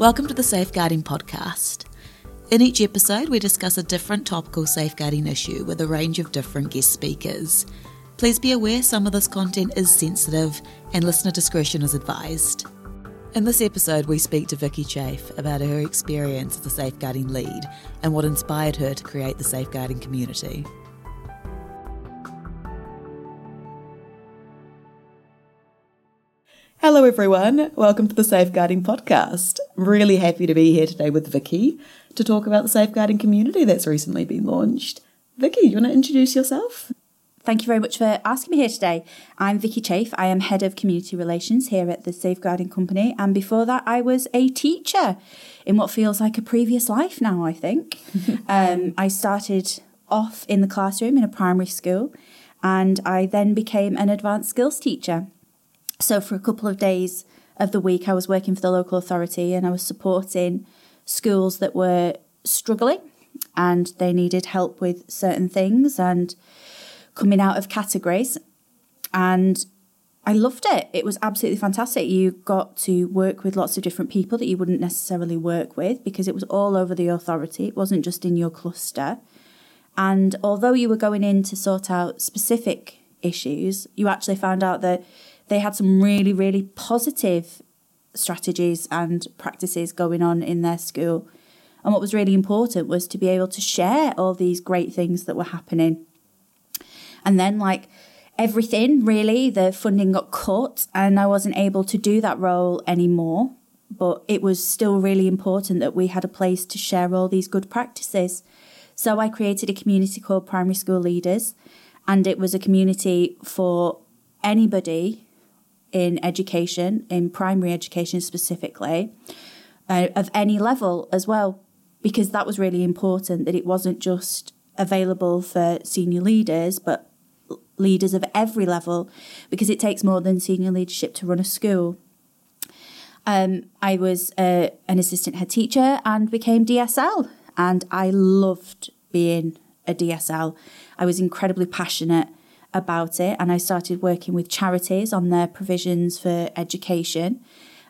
Welcome to the Safeguarding Podcast. In each episode, we discuss a different topical safeguarding issue with a range of different guest speakers. Please be aware some of this content is sensitive and listener discretion is advised. In this episode, we speak to Vikkey Chaffe about her experience as a safeguarding lead and what inspired her to create the safeguarding community. Hello, everyone. Welcome to the Safeguarding Podcast. I'm really happy to be here today with Vikkey to talk about the safeguarding community that's recently been launched. Vikkey, you want to introduce yourself? Thank you very much for asking me here today. I'm Vikkey Chaffe. I am Head of Community Relations here at the Safeguarding Company. And before that, I was a teacher in what feels like a previous life now, I think. um, I started off in the classroom in a primary school and I then became an advanced skills teacher. So for a couple of days of the week, I was working for the local authority and I was supporting schools that were struggling and they needed help with certain things and coming out of categories. And I loved it. It was absolutely fantastic. You got to work with lots of different people that you wouldn't necessarily work with because it was all over the authority. It wasn't just in your cluster. And although you were going in to sort out specific issues, you actually found out that they had some really, really positive strategies and practices going on in their school. And what was really important was to be able to share all these great things that were happening. And then, like everything, really, the funding got cut, and I wasn't able to do that role anymore. But it was still really important that we had a place to share all these good practices. So I created a community called Primary School Leaders, and it was a community for anybody in education, in primary education specifically, uh, of any level as well, because that was really important that it wasn't just available for senior leaders, but leaders of every level, because it takes more than senior leadership to run a school. Um, I was uh, an assistant head teacher and became DSL, and I loved being a DSL. I was incredibly passionate about it and I started working with charities on their provisions for education.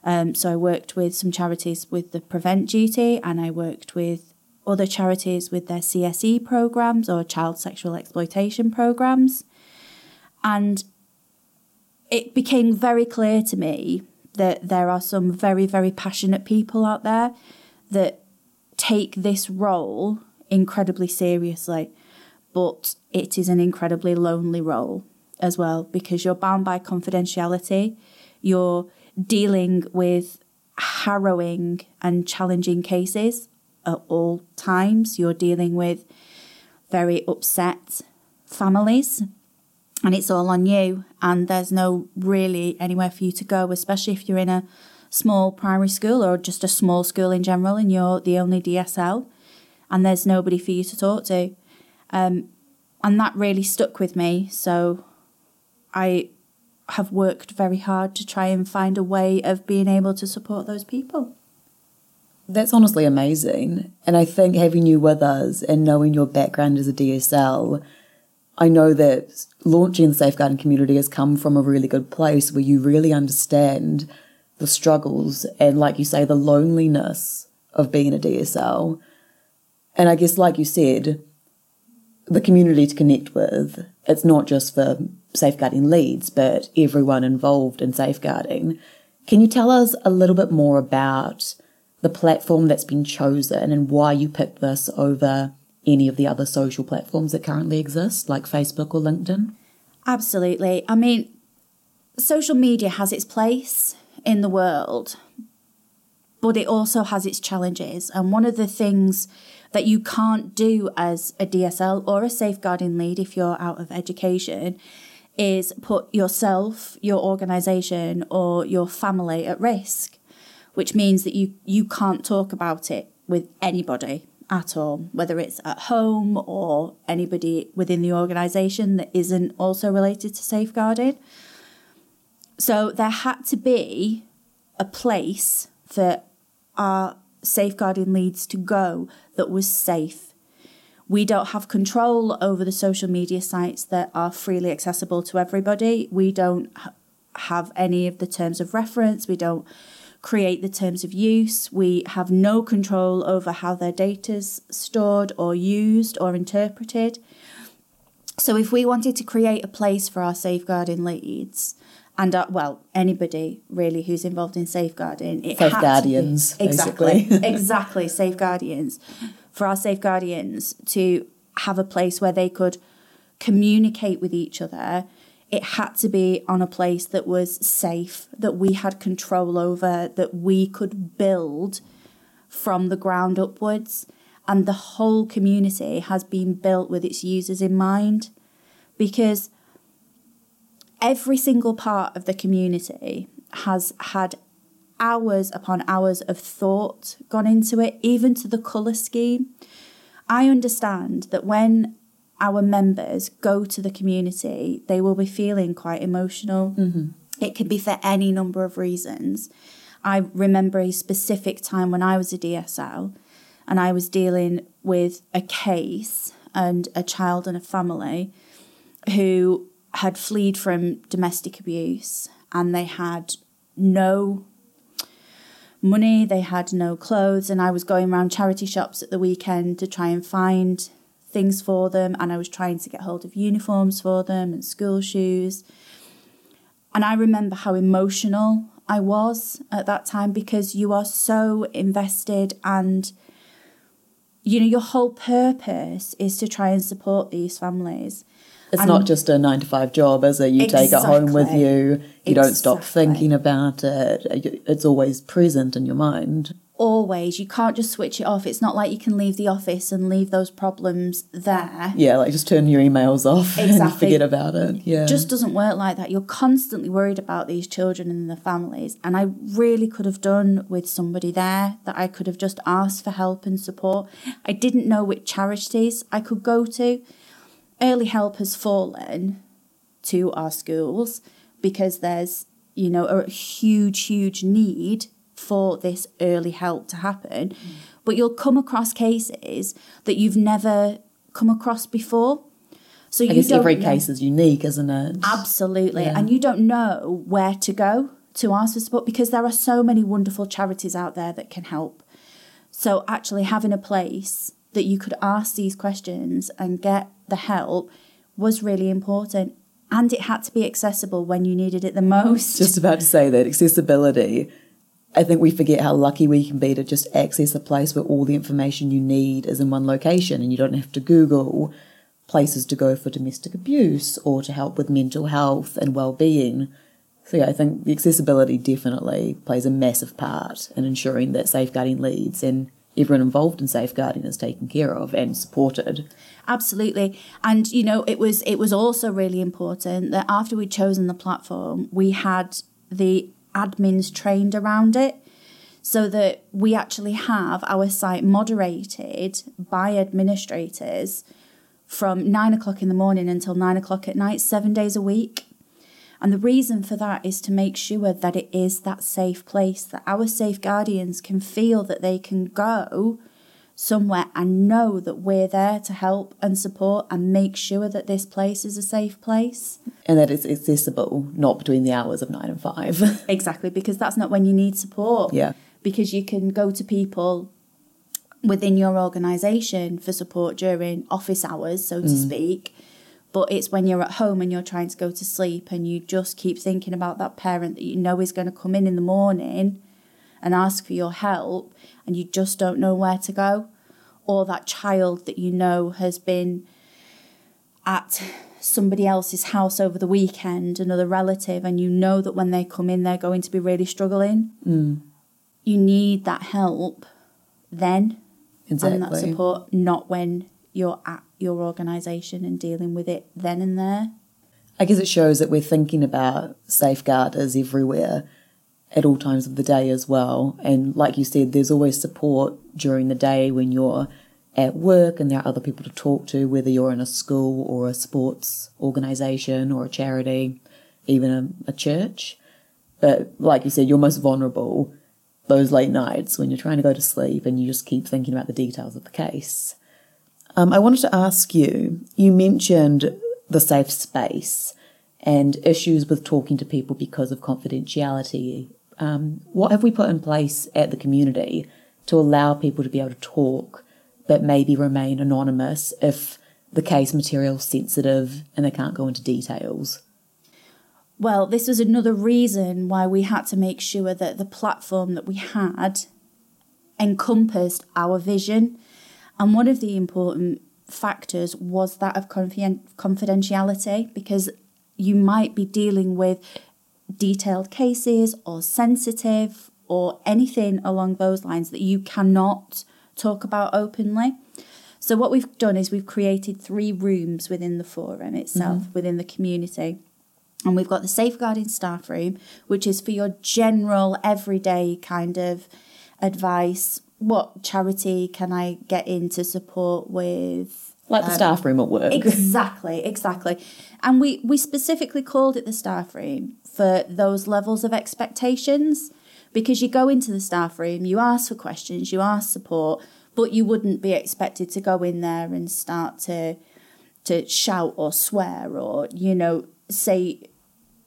Um, so I worked with some charities with the prevent duty and I worked with other charities with their CSE programs or child sexual exploitation programs. And it became very clear to me that there are some very, very passionate people out there that take this role incredibly seriously but it is an incredibly lonely role as well because you're bound by confidentiality. You're dealing with harrowing and challenging cases at all times. You're dealing with very upset families and it's all on you and there's no really anywhere for you to go especially if you're in a small primary school or just a small school in general and you're the only DSL and there's nobody for you to talk to um, and that really stuck with me. So I have worked very hard to try and find a way of being able to support those people. That's honestly amazing. And I think having you with us and knowing your background as a DSL, I know that launching the safeguarding community has come from a really good place where you really understand the struggles and, like you say, the loneliness of being a DSL. And I guess, like you said, the community to connect with. It's not just for safeguarding leads, but everyone involved in safeguarding. Can you tell us a little bit more about the platform that's been chosen and why you picked this over any of the other social platforms that currently exist, like Facebook or LinkedIn? Absolutely. I mean, social media has its place in the world, but it also has its challenges. And one of the things that you can't do as a DSL or a safeguarding lead if you're out of education is put yourself, your organization, or your family at risk, which means that you, you can't talk about it with anybody at all, whether it's at home or anybody within the organization that isn't also related to safeguarding. So there had to be a place for our safeguarding leads to go that was safe. We don't have control over the social media sites that are freely accessible to everybody. We don't have any of the terms of reference. We don't create the terms of use. We have no control over how their data's stored or used or interpreted. So if we wanted to create a place for our safeguarding leads, and uh, well, anybody really who's involved in safeguarding, it Safe to exactly, exactly, safeguardians, for our safeguardians to have a place where they could communicate with each other. It had to be on a place that was safe, that we had control over, that we could build from the ground upwards. And the whole community has been built with its users in mind because every single part of the community has had hours upon hours of thought gone into it, even to the colour scheme. I understand that when our members go to the community, they will be feeling quite emotional. Mm-hmm. It could be for any number of reasons. I remember a specific time when I was a DSL and I was dealing with a case and a child and a family who had fled from domestic abuse and they had no money, they had no clothes, and I was going around charity shops at the weekend to try and find things for them, and I was trying to get hold of uniforms for them and school shoes. And I remember how emotional I was at that time because you are so invested and you know your whole purpose is to try and support these families. It's And- not just a nine to five job, is it? You take it home with Exactly. you. You don't stop thinking about it. Uh, it's always present in your mind. always you can't just switch it off it's not like you can leave the office and leave those problems there Yeah, like just turn your emails off and forget about it. Yeah. just doesn't work like that you're constantly worried about these children and their families and i really could have done with somebody there that i could have just asked for help and support i didn't know which charities i could go to early help has fallen to our schools because there's you know a huge huge need for this early help to happen mm. but you'll come across cases that you've never come across before so I you guess don't every know- case is unique, isn't it? Absolutely. Yeah. And you don't know where to go to ask for support because there are so many wonderful charities out there that can help. So, actually, having a place that you could ask these questions and get the help was really important. And it had to be accessible when you needed it the most. Just about to say that accessibility. I think we forget how lucky we can be to just access a place where all the information you need is in one location and you don't have to Google places to go for domestic abuse or to help with mental health and well-being. So yeah, I think the accessibility definitely plays a massive part in ensuring that safeguarding leads and everyone involved in safeguarding is taken care of and supported. Absolutely. And you know, it was it was also really important that after we'd chosen the platform, we had the admins trained around it so that we actually have our site moderated by administrators from nine o'clock in the morning until nine o'clock at night, seven days a week. And the reason for that is to make sure that it is that safe place, that our safe guardians can feel that they can go somewhere and know that we're there to help and support and make sure that this place is a safe place. And that it's accessible, not between the hours of nine and five. Exactly, because that's not when you need support. Yeah. Because you can go to people within your organisation for support during office hours, so to mm. speak. But it's when you're at home and you're trying to go to sleep and you just keep thinking about that parent that you know is going to come in in the morning and ask for your help and you just don't know where to go. Or that child that you know has been at somebody else's house over the weekend, another relative, and you know that when they come in, they're going to be really struggling. Mm. You need that help then and that support, not when you're at your organisation and dealing with it then and there. I guess it shows that we're thinking about safeguarders everywhere at all times of the day as well. And like you said, there's always support during the day when you're at work and there are other people to talk to, whether you're in a school or a sports organisation or a charity, even a, a church. But like you said, you're most vulnerable those late nights when you're trying to go to sleep and you just keep thinking about the details of the case. Um, I wanted to ask you you mentioned the safe space and issues with talking to people because of confidentiality um, what have we put in place at the community to allow people to be able to talk, but maybe remain anonymous if the case material's sensitive and they can't go into details? Well, this was another reason why we had to make sure that the platform that we had encompassed our vision. And one of the important factors was that of confidentiality because you might be dealing with detailed cases or sensitive or anything along those lines that you cannot talk about openly. So, what we've done is we've created three rooms within the forum itself, mm-hmm. within the community. And we've got the safeguarding staff room, which is for your general, everyday kind of advice. What charity can I get in to support with? Like the um, staff room at work. Exactly, exactly. And we, we specifically called it the staff room for those levels of expectations because you go into the staff room, you ask for questions, you ask support, but you wouldn't be expected to go in there and start to to shout or swear or you know say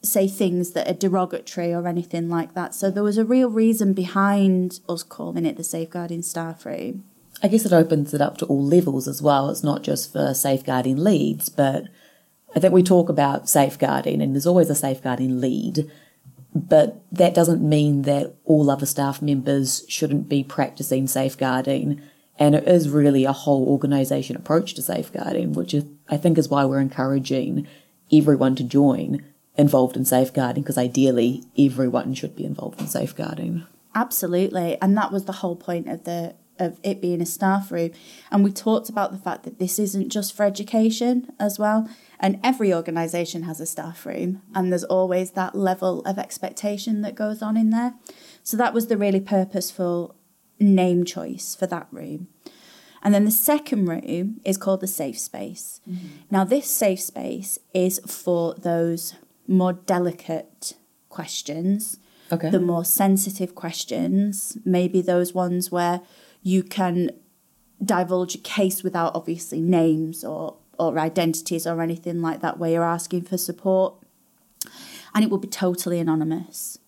say things that are derogatory or anything like that. So there was a real reason behind us calling it the safeguarding staff room. I guess it opens it up to all levels as well. It's not just for safeguarding leads, but I think we talk about safeguarding and there's always a safeguarding lead, but that doesn't mean that all other staff members shouldn't be practicing safeguarding. And it is really a whole organisation approach to safeguarding, which I think is why we're encouraging everyone to join involved in safeguarding because ideally everyone should be involved in safeguarding. Absolutely, and that was the whole point of the of it being a staff room. And we talked about the fact that this isn't just for education as well. And every organisation has a staff room, and there's always that level of expectation that goes on in there. So that was the really purposeful name choice for that room. And then the second room is called the safe space. Mm-hmm. Now, this safe space is for those more delicate questions, okay. the more sensitive questions, maybe those ones where you can divulge a case without obviously names or, or identities or anything like that, where you're asking for support. And it would be totally anonymous.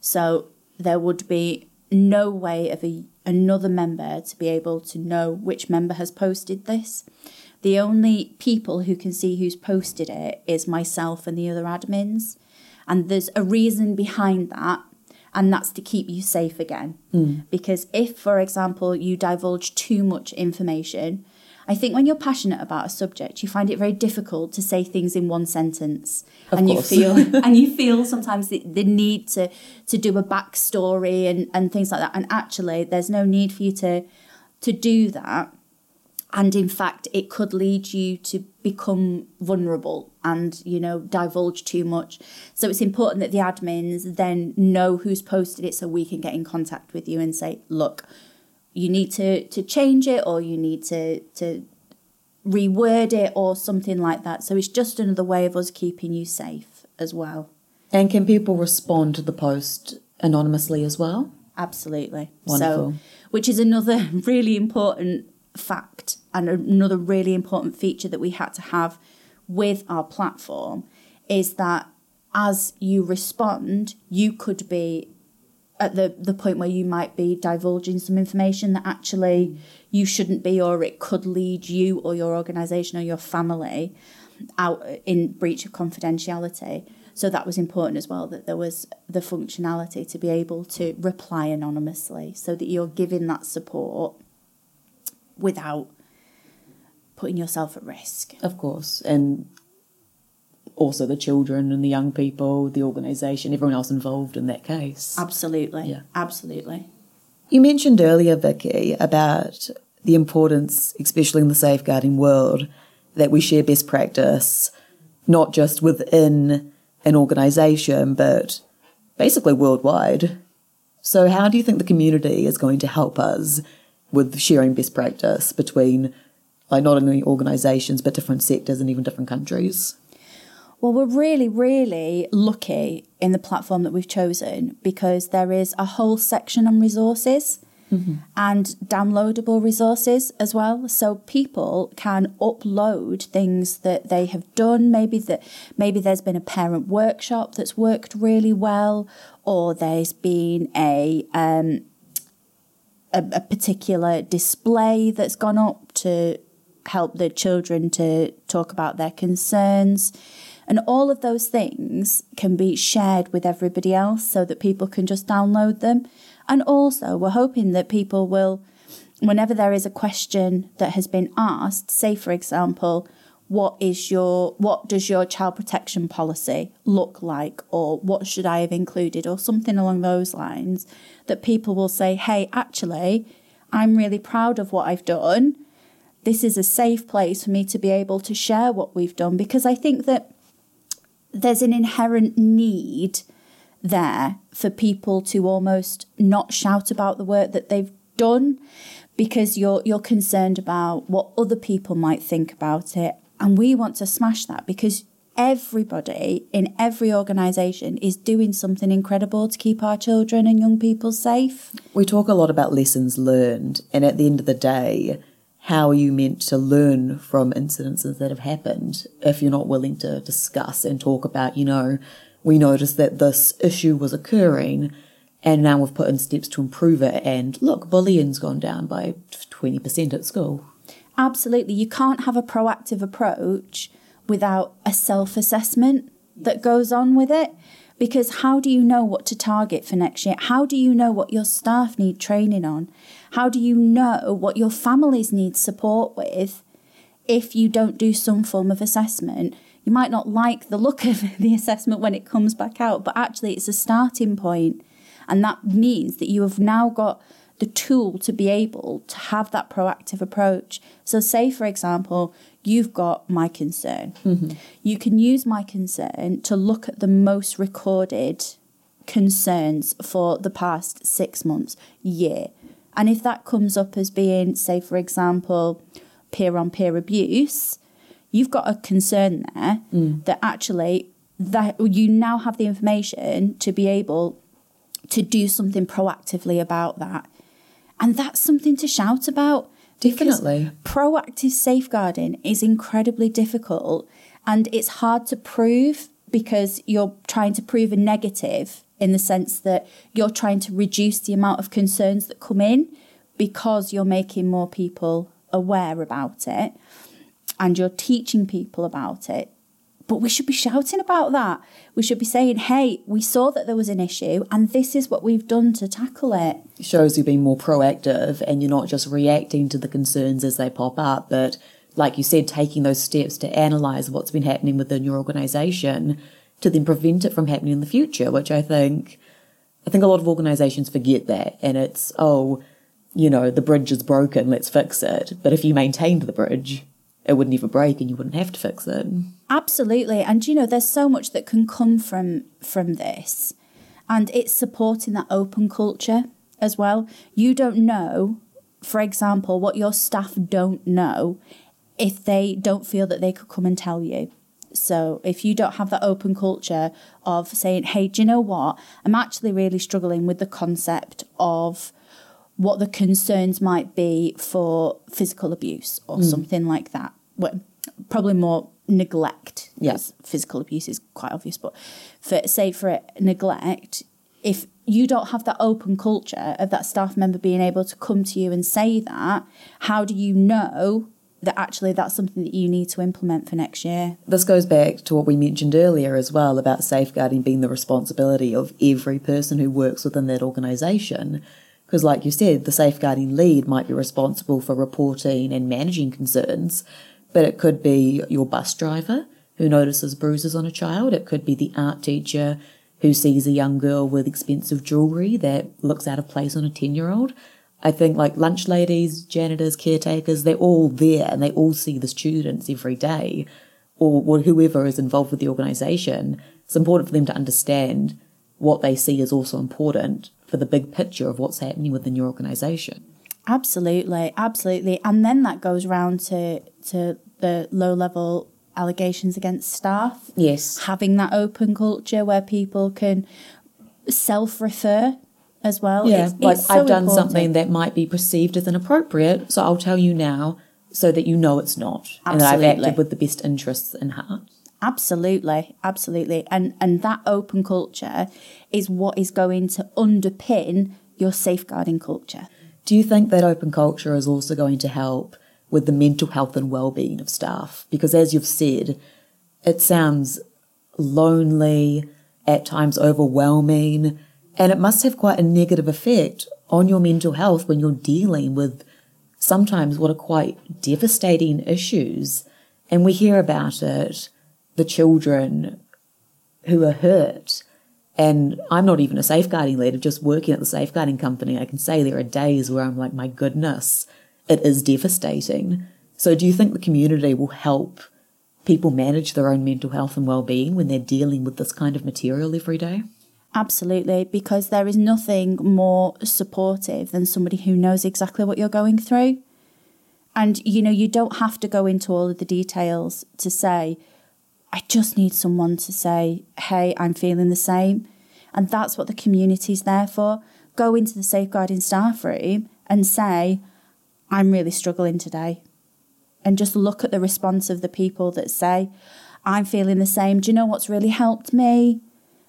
So there would be no way of a, another member to be able to know which member has posted this. The only people who can see who's posted it is myself and the other admins. And there's a reason behind that, and that's to keep you safe again. Mm. Because if, for example, you divulge too much information, I think when you're passionate about a subject, you find it very difficult to say things in one sentence, of and course. you feel and you feel sometimes the, the need to to do a backstory and and things like that. And actually, there's no need for you to to do that and in fact it could lead you to become vulnerable and you know divulge too much. So it's important that the admins then know who's posted it so we can get in contact with you and say look you need to to change it or you need to to reword it or something like that. So it's just another way of us keeping you safe as well. And can people respond to the post anonymously as well? Absolutely. Wonderful. so which is another really important fact and another really important feature that we had to have with our platform is that as you respond, you could be at the, the point where you might be divulging some information that actually you shouldn't be, or it could lead you or your organization or your family out in breach of confidentiality. So that was important as well that there was the functionality to be able to reply anonymously so that you're giving that support without putting yourself at risk. Of course. And also the children and the young people, the organisation, everyone else involved in that case. Absolutely. Yeah. Absolutely. You mentioned earlier, Vikkey, about the importance, especially in the safeguarding world, that we share best practice, not just within an organisation, but basically worldwide. So, how do you think the community is going to help us with sharing best practice between like not only organisations but different sectors and even different countries? Well, we're really, really lucky in the platform that we've chosen because there is a whole section on resources. and downloadable resources as well. So people can upload things that they have done. Maybe that maybe there's been a parent workshop that's worked really well, or there's been a um, a, a particular display that's gone up to help the children to talk about their concerns. And all of those things can be shared with everybody else so that people can just download them. And also, we're hoping that people will, whenever there is a question that has been asked, say, for example, what is your what does your child protection policy look like? Or what should i have included? Or something along those lines that people will say hey actually i'm really proud of what i've done. This is a safe place for me to be able to share what we've done. Because i think that there's an inherent need there for people to almost not shout about the work that they've done because you're you're concerned about what other people might think about it and we want to smash that because everybody in every organisation is doing something incredible to keep our children and young people safe. We talk a lot about lessons learned, and at the end of the day, how are you meant to learn from incidences that have happened if you're not willing to discuss and talk about, you know, we noticed that this issue was occurring and now we've put in steps to improve it and look, bullying's gone down by 20% at school. Absolutely. You can't have a proactive approach without a self assessment that goes on with it. Because how do you know what to target for next year? How do you know what your staff need training on? How do you know what your families need support with if you don't do some form of assessment? You might not like the look of the assessment when it comes back out, but actually it's a starting point. And that means that you have now got the tool to be able to have that proactive approach. So, say, for example, you've got MyConcern. Mm-hmm. You can use MyConcern to look at the most recorded concerns for the past six months, year. And if that comes up as being, say, for example, peer on peer abuse, you've got a concern there mm. that actually that you now have the information to be able to do something proactively about that. And that's something to shout about. Definitely. Proactive safeguarding is incredibly difficult and it's hard to prove because you're trying to prove a negative in the sense that you're trying to reduce the amount of concerns that come in because you're making more people aware about it and you're teaching people about it. But we should be shouting about that. We should be saying, hey, we saw that there was an issue and this is what we've done to tackle it. It shows you being more proactive and you're not just reacting to the concerns as they pop up, but like you said, taking those steps to analyse what's been happening within your organisation to then prevent it from happening in the future, which I think I think a lot of organisations forget that and it's, oh, you know, the bridge is broken, let's fix it. But if you maintained the bridge, it wouldn't even break and you wouldn't have to fix it. Absolutely. And you know, there's so much that can come from from this. And it's supporting that open culture as well. You don't know, for example, what your staff don't know if they don't feel that they could come and tell you. So if you don't have that open culture of saying, hey, do you know what? I'm actually really struggling with the concept of what the concerns might be for physical abuse or mm. something like that. Well, probably more neglect. Yes, physical abuse is quite obvious, but for say for neglect, if you don't have that open culture of that staff member being able to come to you and say that, how do you know that actually that's something that you need to implement for next year. This goes back to what we mentioned earlier as well about safeguarding being the responsibility of every person who works within that organisation. Because, like you said, the safeguarding lead might be responsible for reporting and managing concerns, but it could be your bus driver who notices bruises on a child. It could be the art teacher who sees a young girl with expensive jewellery that looks out of place on a 10 year old. I think like lunch ladies, janitors, caretakers, they're all there and they all see the students every day or whoever is involved with the organisation. It's important for them to understand what they see is also important for the big picture of what's happening within your organisation. Absolutely, absolutely, and then that goes round to to the low level allegations against staff. Yes, having that open culture where people can self refer as well. Yeah, It's- like it's so I've done important. something that might be perceived as inappropriate, so I'll tell you now so that you know it's not, and that I've acted with the best interests in heart. Absolutely, absolutely. And and that open culture is what is going to underpin your safeguarding culture. Do you think that open culture is also going to help with the mental health and well-being of staff? Because as you've said, it sounds lonely, at times overwhelming, and it must have quite a negative effect on your mental health when you're dealing with sometimes what are quite devastating issues. And we hear about it, the children who are hurt. And I'm not even a safeguarding leader, just working at the safeguarding company. I can say there are days where I'm like, my goodness, it is devastating. So, do you think the community will help people manage their own mental health and well-being when they're dealing with this kind of material every day? Absolutely, because there is nothing more supportive than somebody who knows exactly what you're going through. And you know, you don't have to go into all of the details to say, I just need someone to say, hey, I'm feeling the same. And that's what the community's there for. Go into the safeguarding staff room and say, I'm really struggling today. And just look at the response of the people that say, I'm feeling the same. Do you know what's really helped me?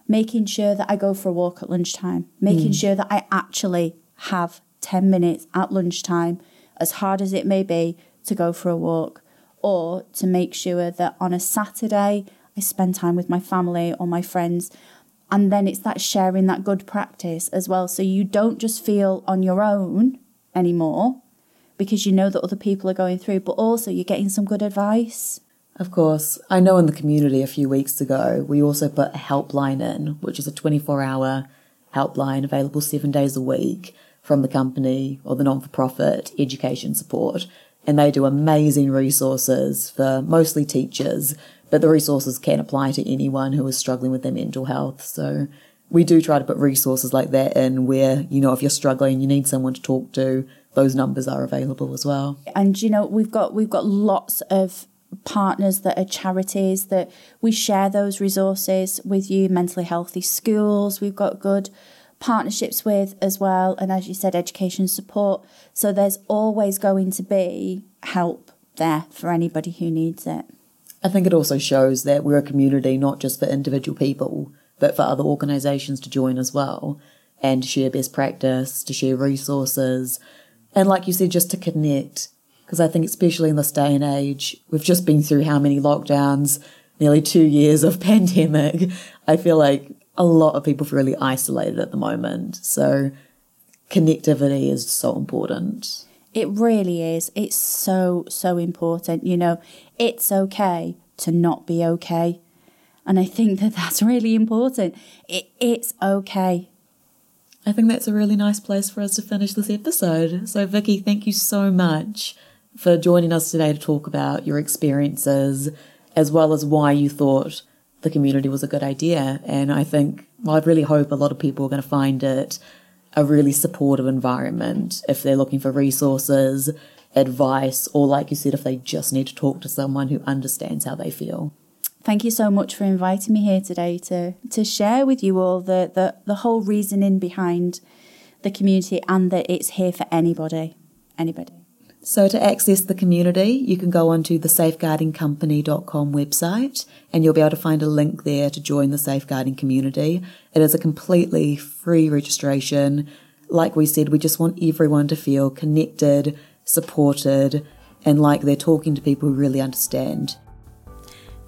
Making sure that I go for a walk at lunchtime, making mm. sure that I actually have 10 minutes at lunchtime, as hard as it may be, to go for a walk, or to make sure that on a Saturday I spend time with my family or my friends. And then it's that sharing that good practice as well. So you don't just feel on your own anymore because you know that other people are going through, but also you're getting some good advice. Of course. I know in the community a few weeks ago, we also put a helpline in, which is a 24 hour helpline available seven days a week from the company or the non for profit education support. And they do amazing resources for mostly teachers, but the resources can apply to anyone who is struggling with their mental health. So we do try to put resources like that in where, you know, if you're struggling, you need someone to talk to, those numbers are available as well. and you know we've got we've got lots of partners that are charities that we share those resources with you mentally healthy schools we've got good partnerships with as well and as you said education support so there's always going to be help there for anybody who needs it I think it also shows that we're a community not just for individual people, but for other organisations to join as well and share best practice, to share resources, and like you said, just to connect. Because I think, especially in this day and age, we've just been through how many lockdowns, nearly two years of pandemic. I feel like a lot of people feel really isolated at the moment. So connectivity is so important. It really is. It's so, so important. You know, it's okay to not be okay. And I think that that's really important. It, it's okay. I think that's a really nice place for us to finish this episode. So, Vikkey, thank you so much for joining us today to talk about your experiences as well as why you thought the community was a good idea. And I think, well, I really hope a lot of people are going to find it a really supportive environment if they're looking for resources, advice, or like you said, if they just need to talk to someone who understands how they feel. Thank you so much for inviting me here today to, to share with you all the, the, the whole reasoning behind the community and that it's here for anybody. Anybody. So, to access the community, you can go onto the safeguardingcompany.com website and you'll be able to find a link there to join the safeguarding community. It is a completely free registration. Like we said, we just want everyone to feel connected, supported, and like they're talking to people who really understand.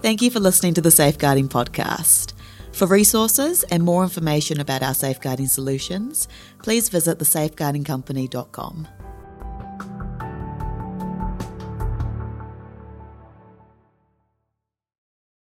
Thank you for listening to the Safeguarding Podcast. For resources and more information about our safeguarding solutions, please visit thesafeguardingcompany.com.